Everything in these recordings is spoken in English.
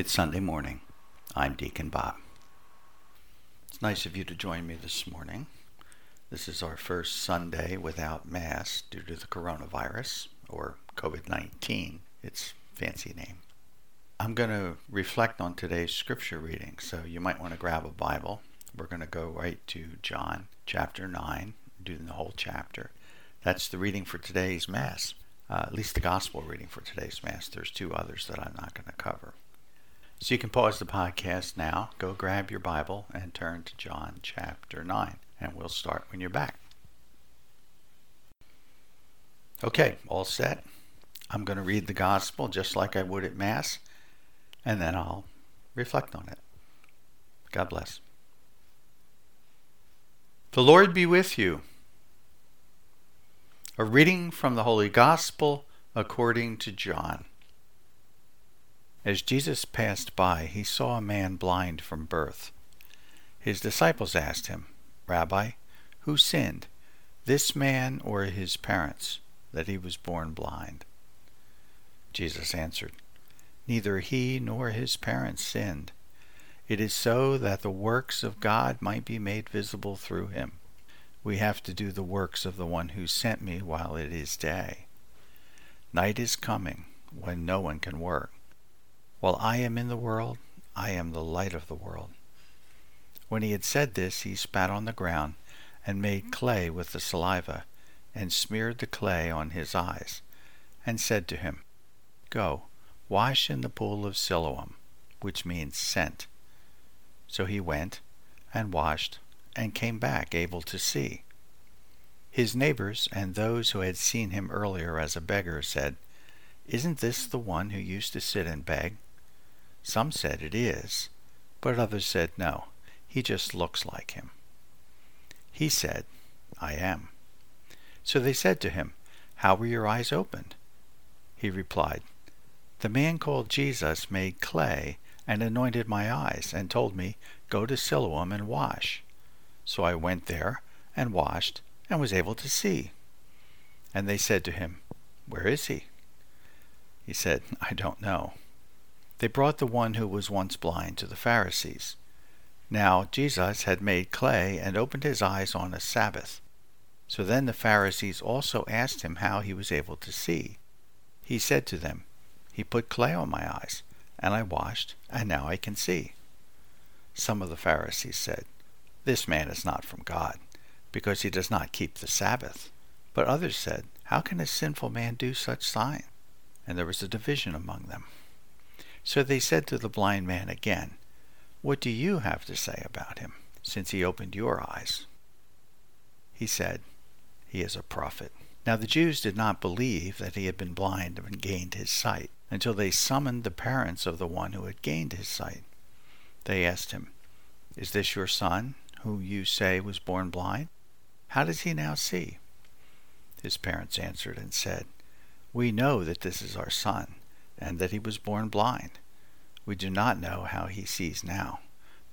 It's Sunday morning. I'm Deacon Bob. It's nice of you to join me this morning. This is our first Sunday without Mass due to the coronavirus, or COVID 19, its fancy name. I'm going to reflect on today's scripture reading, so you might want to grab a Bible. We're going to go right to John chapter 9, do the whole chapter. That's the reading for today's Mass, uh, at least the Gospel reading for today's Mass. There's two others that I'm not going to cover. So you can pause the podcast now, go grab your Bible, and turn to John chapter 9, and we'll start when you're back. Okay, all set. I'm going to read the Gospel just like I would at Mass, and then I'll reflect on it. God bless. The Lord be with you. A reading from the Holy Gospel according to John. As Jesus passed by, he saw a man blind from birth. His disciples asked him, Rabbi, who sinned, this man or his parents, that he was born blind? Jesus answered, Neither he nor his parents sinned. It is so that the works of God might be made visible through him. We have to do the works of the one who sent me while it is day. Night is coming when no one can work. While I am in the world, I am the light of the world. When he had said this, he spat on the ground and made clay with the saliva, and smeared the clay on his eyes, and said to him, Go, wash in the pool of Siloam, which means sent. So he went and washed and came back able to see. His neighbors and those who had seen him earlier as a beggar said, Isn't this the one who used to sit and beg? Some said it is, but others said no, he just looks like him. He said, I am. So they said to him, How were your eyes opened? He replied, The man called Jesus made clay and anointed my eyes, and told me, Go to Siloam and wash. So I went there and washed, and was able to see. And they said to him, Where is he? He said, I don't know. They brought the one who was once blind to the Pharisees. Now Jesus had made clay and opened his eyes on a Sabbath. So then the Pharisees also asked him how he was able to see. He said to them, He put clay on my eyes, and I washed, and now I can see. Some of the Pharisees said, This man is not from God, because he does not keep the Sabbath. But others said, How can a sinful man do such sign? And there was a division among them. So they said to the blind man again, What do you have to say about him, since he opened your eyes? He said, He is a prophet. Now the Jews did not believe that he had been blind and gained his sight, until they summoned the parents of the one who had gained his sight. They asked him, Is this your son, who you say was born blind? How does he now see? His parents answered and said, We know that this is our son and that he was born blind. We do not know how he sees now,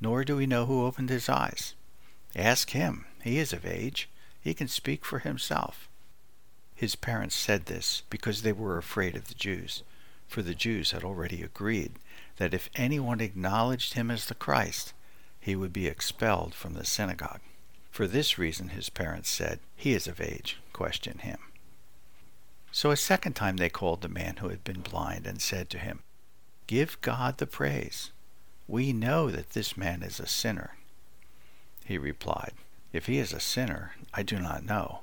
nor do we know who opened his eyes. Ask him. He is of age. He can speak for himself. His parents said this because they were afraid of the Jews, for the Jews had already agreed that if anyone acknowledged him as the Christ, he would be expelled from the synagogue. For this reason his parents said, He is of age, question him. So a second time they called the man who had been blind and said to him, Give God the praise. We know that this man is a sinner. He replied, If he is a sinner, I do not know.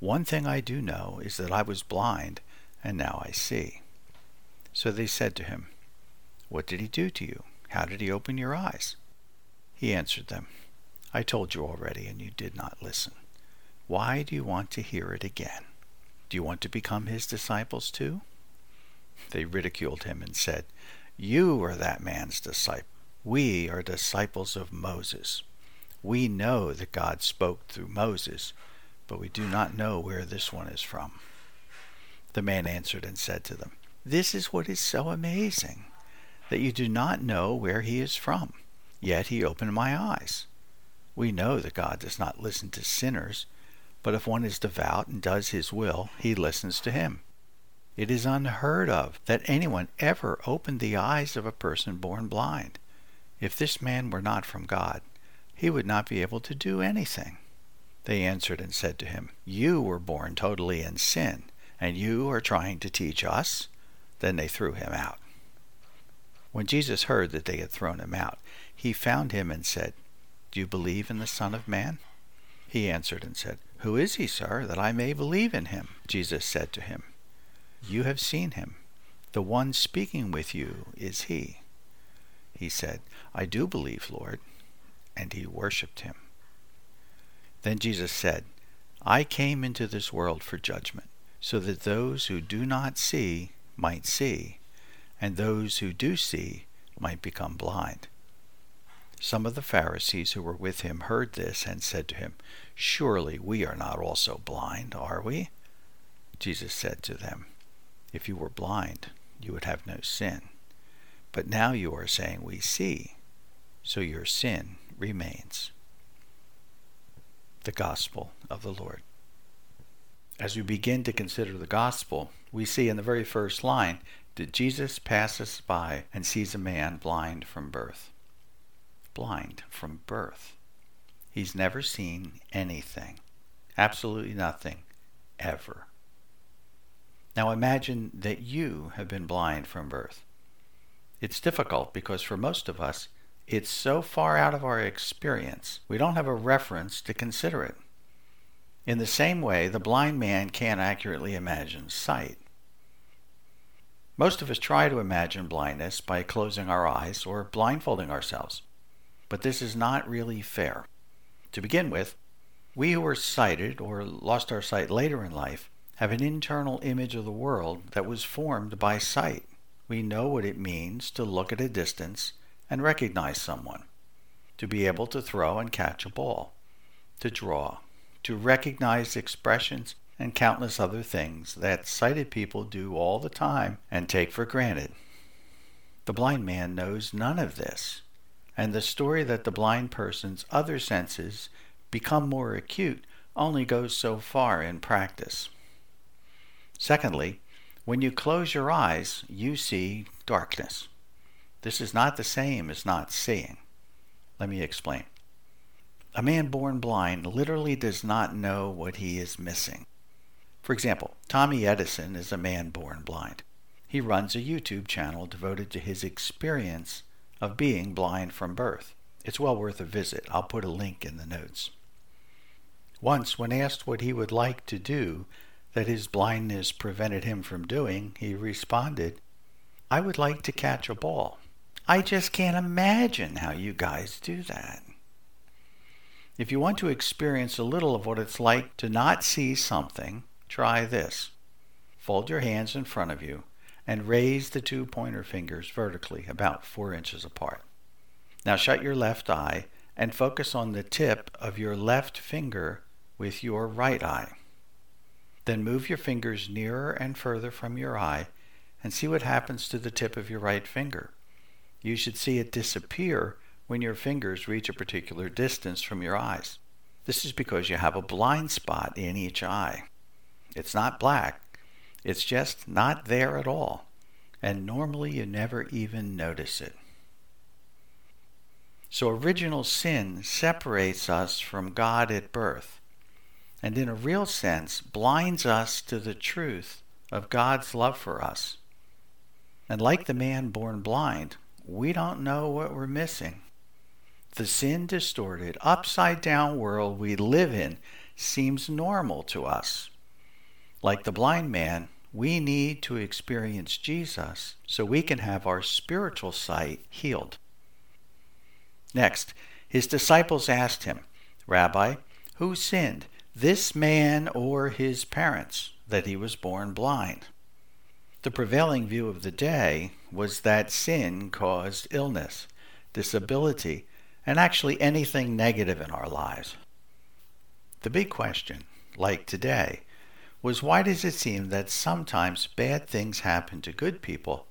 One thing I do know is that I was blind, and now I see. So they said to him, What did he do to you? How did he open your eyes? He answered them, I told you already, and you did not listen. Why do you want to hear it again? Do you want to become his disciples too? They ridiculed him and said, You are that man's disciple. We are disciples of Moses. We know that God spoke through Moses, but we do not know where this one is from. The man answered and said to them, This is what is so amazing, that you do not know where he is from. Yet he opened my eyes. We know that God does not listen to sinners but if one is devout and does his will, he listens to him. It is unheard of that anyone ever opened the eyes of a person born blind. If this man were not from God, he would not be able to do anything. They answered and said to him, You were born totally in sin, and you are trying to teach us? Then they threw him out. When Jesus heard that they had thrown him out, he found him and said, Do you believe in the Son of Man? He answered and said, Who is he, sir, that I may believe in him? Jesus said to him, You have seen him. The one speaking with you is he. He said, I do believe, Lord. And he worshipped him. Then Jesus said, I came into this world for judgment, so that those who do not see might see, and those who do see might become blind. Some of the Pharisees who were with him heard this and said to him, Surely we are not also blind, are we? Jesus said to them, If you were blind, you would have no sin. But now you are saying, We see, so your sin remains. The Gospel of the Lord. As we begin to consider the Gospel, we see in the very first line that Jesus passes by and sees a man blind from birth blind from birth. He's never seen anything, absolutely nothing, ever. Now imagine that you have been blind from birth. It's difficult because for most of us, it's so far out of our experience, we don't have a reference to consider it. In the same way, the blind man can't accurately imagine sight. Most of us try to imagine blindness by closing our eyes or blindfolding ourselves but this is not really fair. To begin with, we who are sighted or lost our sight later in life have an internal image of the world that was formed by sight. We know what it means to look at a distance and recognize someone, to be able to throw and catch a ball, to draw, to recognize expressions and countless other things that sighted people do all the time and take for granted. The blind man knows none of this and the story that the blind person's other senses become more acute only goes so far in practice. Secondly, when you close your eyes, you see darkness. This is not the same as not seeing. Let me explain. A man born blind literally does not know what he is missing. For example, Tommy Edison is a man born blind. He runs a YouTube channel devoted to his experience of being blind from birth. It's well worth a visit. I'll put a link in the notes. Once, when asked what he would like to do that his blindness prevented him from doing, he responded, I would like to catch a ball. I just can't imagine how you guys do that. If you want to experience a little of what it's like to not see something, try this. Fold your hands in front of you and raise the two pointer fingers vertically about four inches apart. Now shut your left eye and focus on the tip of your left finger with your right eye. Then move your fingers nearer and further from your eye and see what happens to the tip of your right finger. You should see it disappear when your fingers reach a particular distance from your eyes. This is because you have a blind spot in each eye. It's not black, it's just not there at all, and normally you never even notice it. So original sin separates us from God at birth, and in a real sense blinds us to the truth of God's love for us. And like the man born blind, we don't know what we're missing. The sin distorted, upside down world we live in seems normal to us. Like the blind man, we need to experience Jesus so we can have our spiritual sight healed. Next, his disciples asked him, Rabbi, who sinned, this man or his parents, that he was born blind? The prevailing view of the day was that sin caused illness, disability, and actually anything negative in our lives. The big question, like today, was why does it seem that sometimes bad things happen to good people,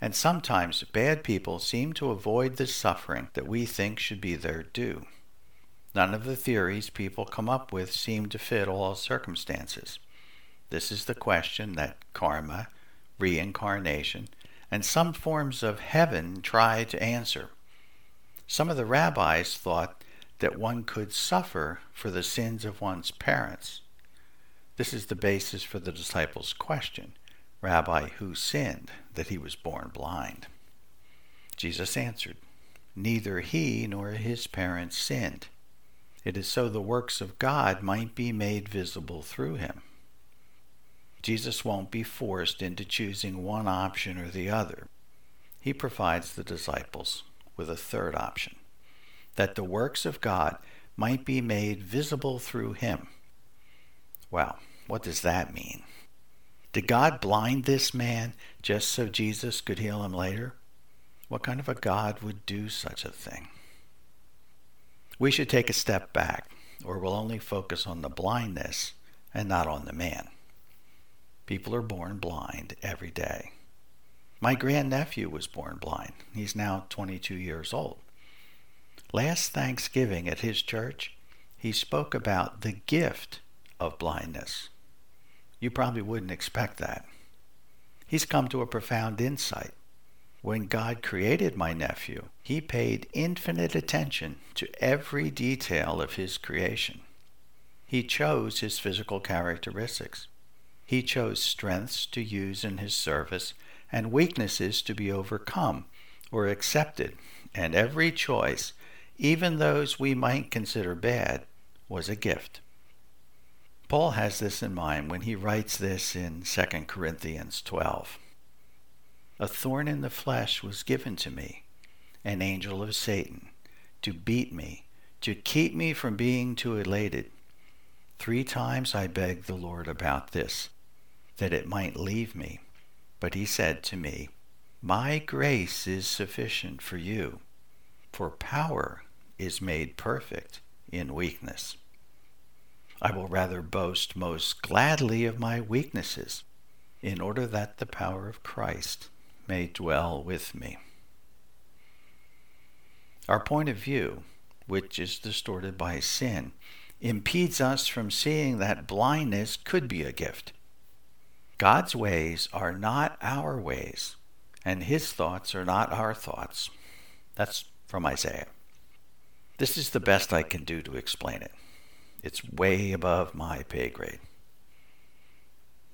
and sometimes bad people seem to avoid the suffering that we think should be their due? None of the theories people come up with seem to fit all circumstances. This is the question that karma, reincarnation, and some forms of heaven try to answer. Some of the rabbis thought that one could suffer for the sins of one's parents. This is the basis for the disciples' question Rabbi, who sinned that he was born blind? Jesus answered, Neither he nor his parents sinned. It is so the works of God might be made visible through him. Jesus won't be forced into choosing one option or the other. He provides the disciples with a third option that the works of God might be made visible through him. Well, what does that mean? Did God blind this man just so Jesus could heal him later? What kind of a God would do such a thing? We should take a step back, or we'll only focus on the blindness and not on the man. People are born blind every day. My grandnephew was born blind. He's now 22 years old. Last Thanksgiving at his church, he spoke about the gift of blindness. You probably wouldn't expect that. He's come to a profound insight. When God created my nephew, he paid infinite attention to every detail of his creation. He chose his physical characteristics. He chose strengths to use in his service and weaknesses to be overcome or accepted, and every choice, even those we might consider bad, was a gift. Paul has this in mind when he writes this in 2 Corinthians 12. A thorn in the flesh was given to me, an angel of Satan, to beat me, to keep me from being too elated. Three times I begged the Lord about this that it might leave me. But he said to me, My grace is sufficient for you, for power is made perfect in weakness. I will rather boast most gladly of my weaknesses, in order that the power of Christ may dwell with me. Our point of view, which is distorted by sin, impedes us from seeing that blindness could be a gift. God's ways are not our ways, and his thoughts are not our thoughts. That's from Isaiah. This is the best I can do to explain it. It's way above my pay grade.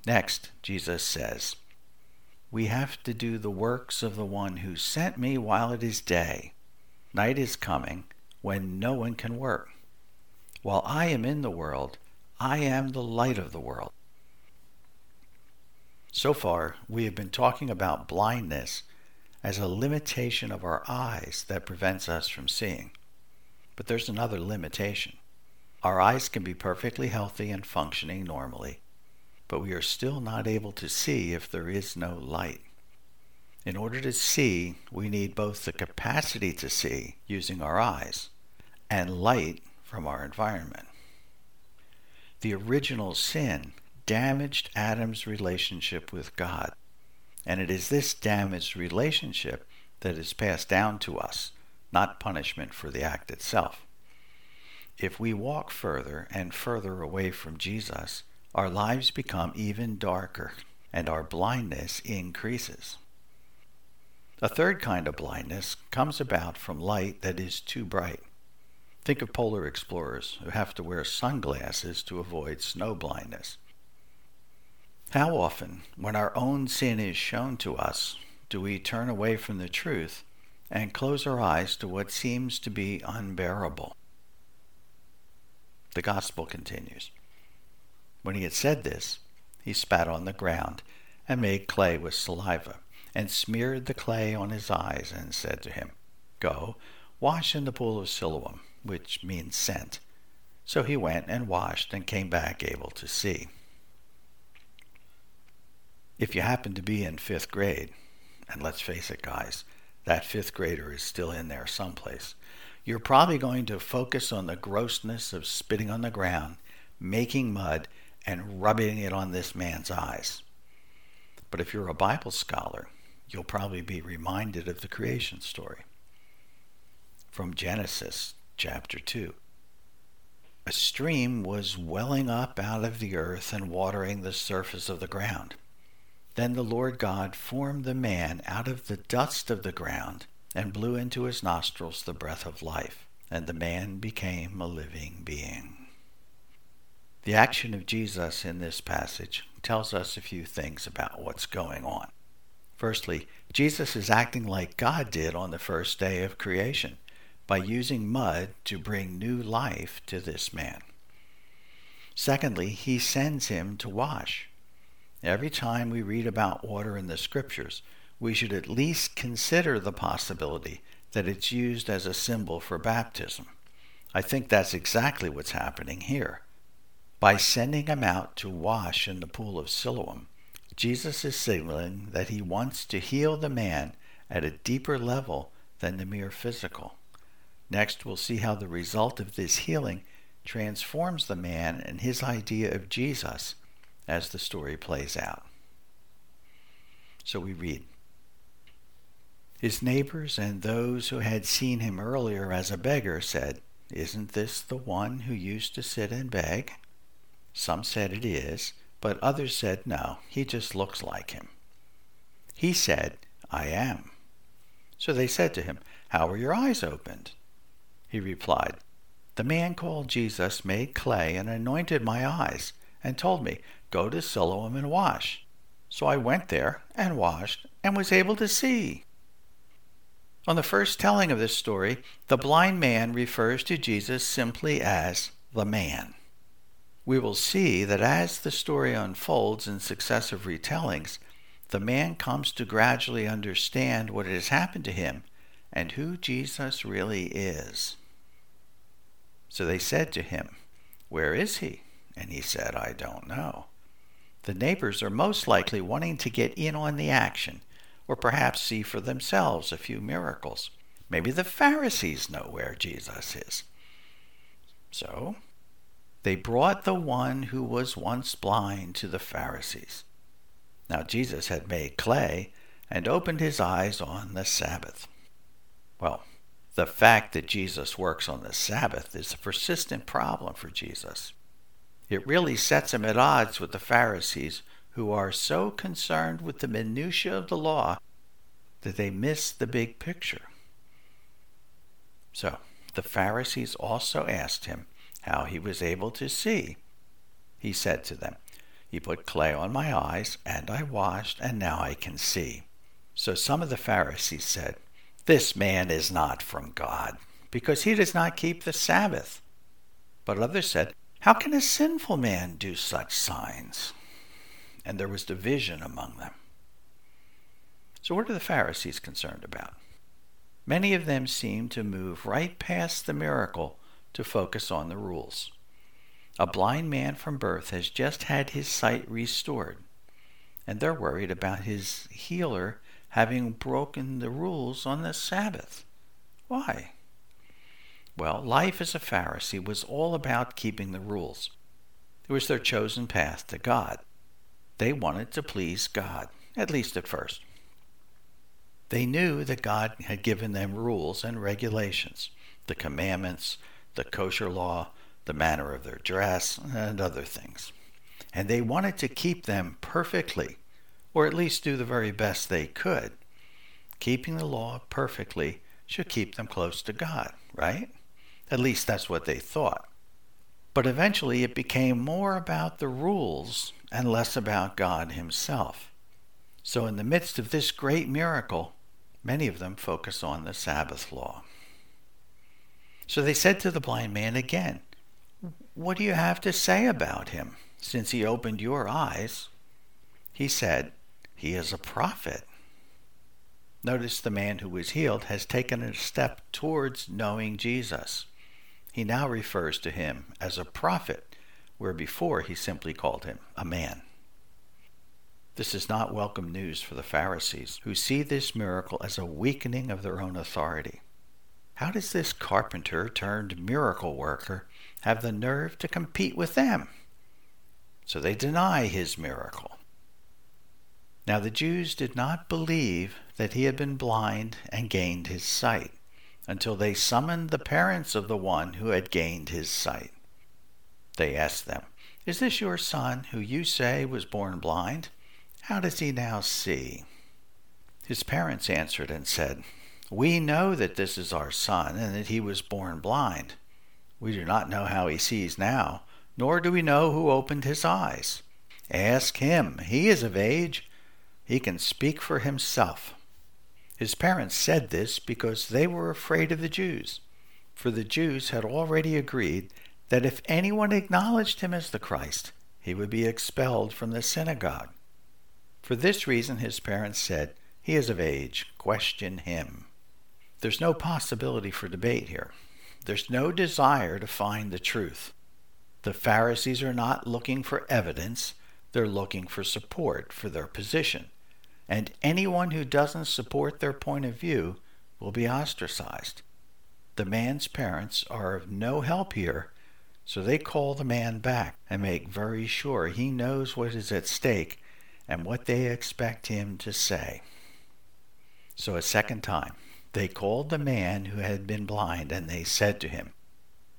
Next, Jesus says, We have to do the works of the one who sent me while it is day. Night is coming when no one can work. While I am in the world, I am the light of the world. So far, we have been talking about blindness as a limitation of our eyes that prevents us from seeing. But there's another limitation. Our eyes can be perfectly healthy and functioning normally, but we are still not able to see if there is no light. In order to see, we need both the capacity to see using our eyes and light from our environment. The original sin damaged Adam's relationship with God. And it is this damaged relationship that is passed down to us, not punishment for the act itself. If we walk further and further away from Jesus, our lives become even darker and our blindness increases. A third kind of blindness comes about from light that is too bright. Think of polar explorers who have to wear sunglasses to avoid snow blindness. How often, when our own sin is shown to us, do we turn away from the truth and close our eyes to what seems to be unbearable? The gospel continues. When he had said this, he spat on the ground and made clay with saliva and smeared the clay on his eyes and said to him, Go, wash in the pool of Siloam, which means sent. So he went and washed and came back able to see. If you happen to be in fifth grade, and let's face it, guys, that fifth grader is still in there someplace, you're probably going to focus on the grossness of spitting on the ground, making mud, and rubbing it on this man's eyes. But if you're a Bible scholar, you'll probably be reminded of the creation story from Genesis chapter 2. A stream was welling up out of the earth and watering the surface of the ground. Then the Lord God formed the man out of the dust of the ground and blew into his nostrils the breath of life, and the man became a living being. The action of Jesus in this passage tells us a few things about what's going on. Firstly, Jesus is acting like God did on the first day of creation by using mud to bring new life to this man. Secondly, he sends him to wash. Every time we read about water in the scriptures, we should at least consider the possibility that it's used as a symbol for baptism. I think that's exactly what's happening here. By sending him out to wash in the pool of Siloam, Jesus is signaling that he wants to heal the man at a deeper level than the mere physical. Next, we'll see how the result of this healing transforms the man and his idea of Jesus as the story plays out. So we read His neighbors and those who had seen him earlier as a beggar said, Isn't this the one who used to sit and beg? Some said it is, but others said, No, he just looks like him. He said, I am. So they said to him, How were your eyes opened? He replied, The man called Jesus made clay and anointed my eyes, and told me, Go to Siloam and wash. So I went there and washed and was able to see. On the first telling of this story, the blind man refers to Jesus simply as the man. We will see that as the story unfolds in successive retellings, the man comes to gradually understand what has happened to him and who Jesus really is. So they said to him, Where is he? And he said, I don't know. The neighbors are most likely wanting to get in on the action, or perhaps see for themselves a few miracles. Maybe the Pharisees know where Jesus is. So they brought the one who was once blind to the Pharisees. Now Jesus had made clay and opened his eyes on the Sabbath. Well, the fact that Jesus works on the Sabbath is a persistent problem for Jesus. It really sets him at odds with the Pharisees, who are so concerned with the minutiae of the law that they miss the big picture. So, the Pharisees also asked him how he was able to see. He said to them, He put clay on my eyes, and I washed, and now I can see. So some of the Pharisees said, This man is not from God, because he does not keep the Sabbath. But others said, how can a sinful man do such signs? And there was division among them. So, what are the Pharisees concerned about? Many of them seem to move right past the miracle to focus on the rules. A blind man from birth has just had his sight restored, and they're worried about his healer having broken the rules on the Sabbath. Why? Well, life as a Pharisee was all about keeping the rules. It was their chosen path to God. They wanted to please God, at least at first. They knew that God had given them rules and regulations, the commandments, the kosher law, the manner of their dress, and other things. And they wanted to keep them perfectly, or at least do the very best they could. Keeping the law perfectly should keep them close to God, right? At least that's what they thought. But eventually it became more about the rules and less about God Himself. So, in the midst of this great miracle, many of them focus on the Sabbath law. So they said to the blind man again, What do you have to say about him, since he opened your eyes? He said, He is a prophet. Notice the man who was healed has taken a step towards knowing Jesus. He now refers to him as a prophet, where before he simply called him a man. This is not welcome news for the Pharisees, who see this miracle as a weakening of their own authority. How does this carpenter turned miracle worker have the nerve to compete with them? So they deny his miracle. Now the Jews did not believe that he had been blind and gained his sight until they summoned the parents of the one who had gained his sight. They asked them, Is this your son who you say was born blind? How does he now see? His parents answered and said, We know that this is our son and that he was born blind. We do not know how he sees now, nor do we know who opened his eyes. Ask him. He is of age. He can speak for himself. His parents said this because they were afraid of the Jews, for the Jews had already agreed that if anyone acknowledged him as the Christ, he would be expelled from the synagogue. For this reason, his parents said, He is of age, question him. There's no possibility for debate here. There's no desire to find the truth. The Pharisees are not looking for evidence, they're looking for support for their position and anyone who doesn't support their point of view will be ostracized. The man's parents are of no help here, so they call the man back and make very sure he knows what is at stake and what they expect him to say. So a second time, they called the man who had been blind, and they said to him,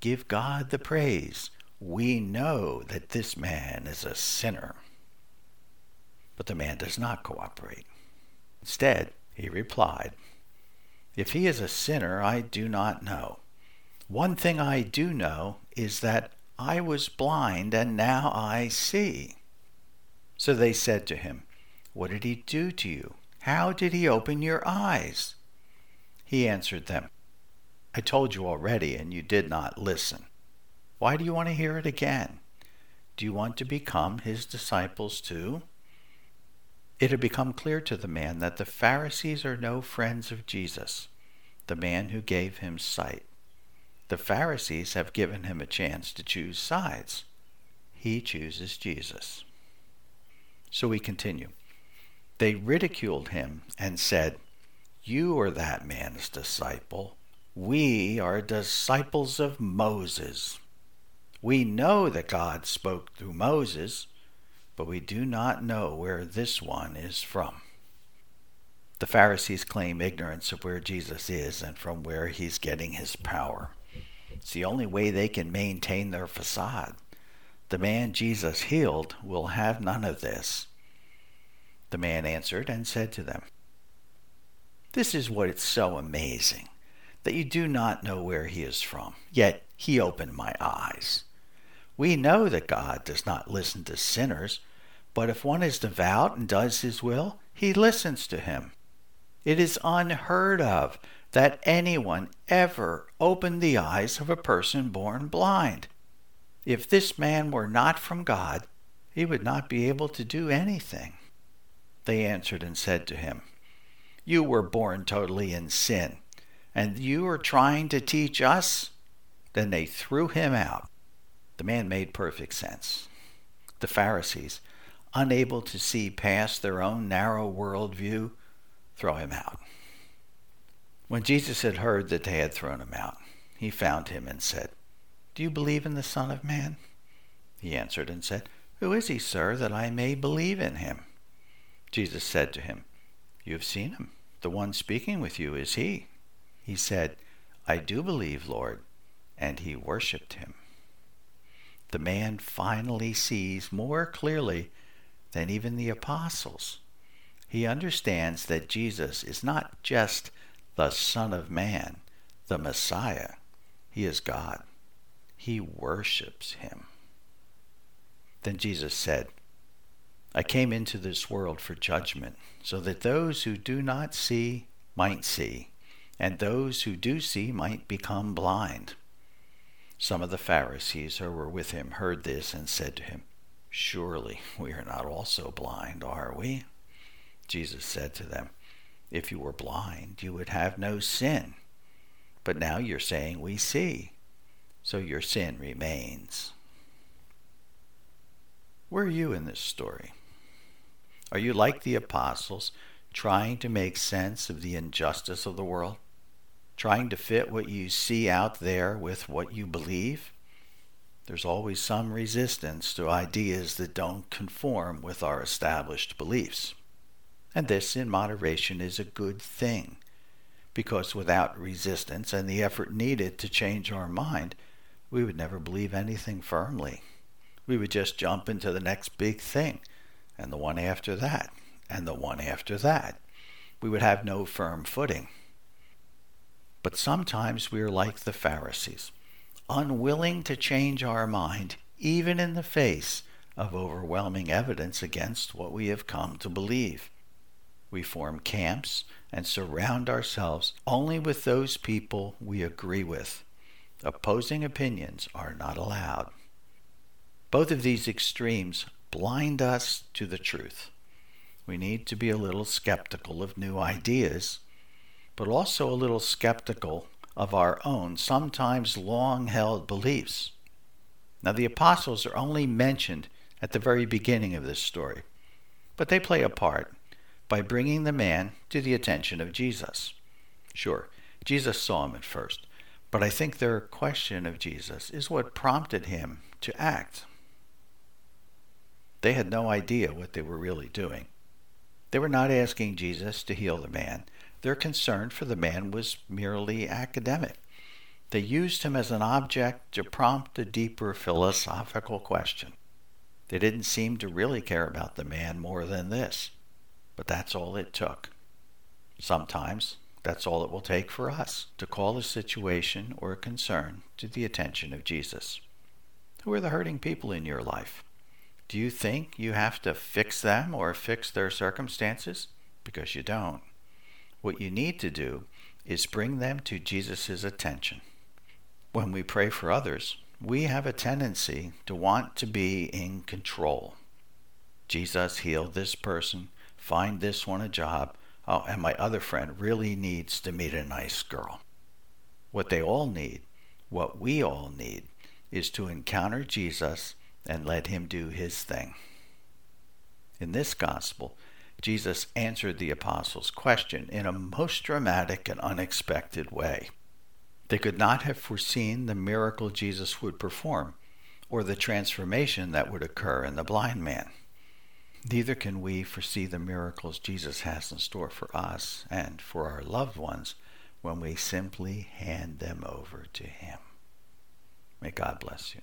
Give God the praise. We know that this man is a sinner. But the man does not cooperate. Instead, he replied, If he is a sinner, I do not know. One thing I do know is that I was blind and now I see. So they said to him, What did he do to you? How did he open your eyes? He answered them, I told you already, and you did not listen. Why do you want to hear it again? Do you want to become his disciples too? It had become clear to the man that the Pharisees are no friends of Jesus, the man who gave him sight. The Pharisees have given him a chance to choose sides. He chooses Jesus. So we continue. They ridiculed him and said, You are that man's disciple. We are disciples of Moses. We know that God spoke through Moses but we do not know where this one is from. The Pharisees claim ignorance of where Jesus is and from where he's getting his power. It's the only way they can maintain their facade. The man Jesus healed will have none of this. The man answered and said to them, This is what is so amazing, that you do not know where he is from, yet he opened my eyes. We know that God does not listen to sinners, but if one is devout and does his will, he listens to him. It is unheard of that anyone ever opened the eyes of a person born blind. If this man were not from God, he would not be able to do anything. They answered and said to him, You were born totally in sin, and you are trying to teach us? Then they threw him out. The man made perfect sense. The Pharisees, unable to see past their own narrow worldview, throw him out. When Jesus had heard that they had thrown him out, he found him and said, Do you believe in the Son of Man? He answered and said, Who is he, sir, that I may believe in him? Jesus said to him, You have seen him. The one speaking with you is he. He said, I do believe, Lord. And he worshipped him. The man finally sees more clearly than even the apostles. He understands that Jesus is not just the Son of Man, the Messiah. He is God. He worships him. Then Jesus said, I came into this world for judgment, so that those who do not see might see, and those who do see might become blind. Some of the Pharisees who were with him heard this and said to him, Surely we are not also blind, are we? Jesus said to them, If you were blind, you would have no sin. But now you're saying we see, so your sin remains. Where are you in this story? Are you like the apostles, trying to make sense of the injustice of the world? Trying to fit what you see out there with what you believe? there's always some resistance to ideas that don't conform with our established beliefs. And this, in moderation, is a good thing, because without resistance and the effort needed to change our mind, we would never believe anything firmly. We would just jump into the next big thing, and the one after that, and the one after that. We would have no firm footing. But sometimes we are like the Pharisees, unwilling to change our mind, even in the face of overwhelming evidence against what we have come to believe. We form camps and surround ourselves only with those people we agree with. Opposing opinions are not allowed. Both of these extremes blind us to the truth. We need to be a little skeptical of new ideas, but also a little skeptical of our own, sometimes long held beliefs. Now, the apostles are only mentioned at the very beginning of this story, but they play a part by bringing the man to the attention of Jesus. Sure, Jesus saw him at first, but I think their question of Jesus is what prompted him to act. They had no idea what they were really doing. They were not asking Jesus to heal the man. Their concern for the man was merely academic. They used him as an object to prompt a deeper philosophical question. They didn't seem to really care about the man more than this. But that's all it took. Sometimes that's all it will take for us to call a situation or a concern to the attention of Jesus. Who are the hurting people in your life? Do you think you have to fix them or fix their circumstances? Because you don't. What you need to do is bring them to Jesus' attention. When we pray for others, we have a tendency to want to be in control. Jesus heal this person find this one a job. Oh, and my other friend really needs to meet a nice girl. What they all need, what we all need, is to encounter Jesus and let him do his thing. In this gospel, Jesus answered the apostles' question in a most dramatic and unexpected way. They could not have foreseen the miracle Jesus would perform or the transformation that would occur in the blind man. Neither can we foresee the miracles Jesus has in store for us and for our loved ones when we simply hand them over to Him. May God bless you.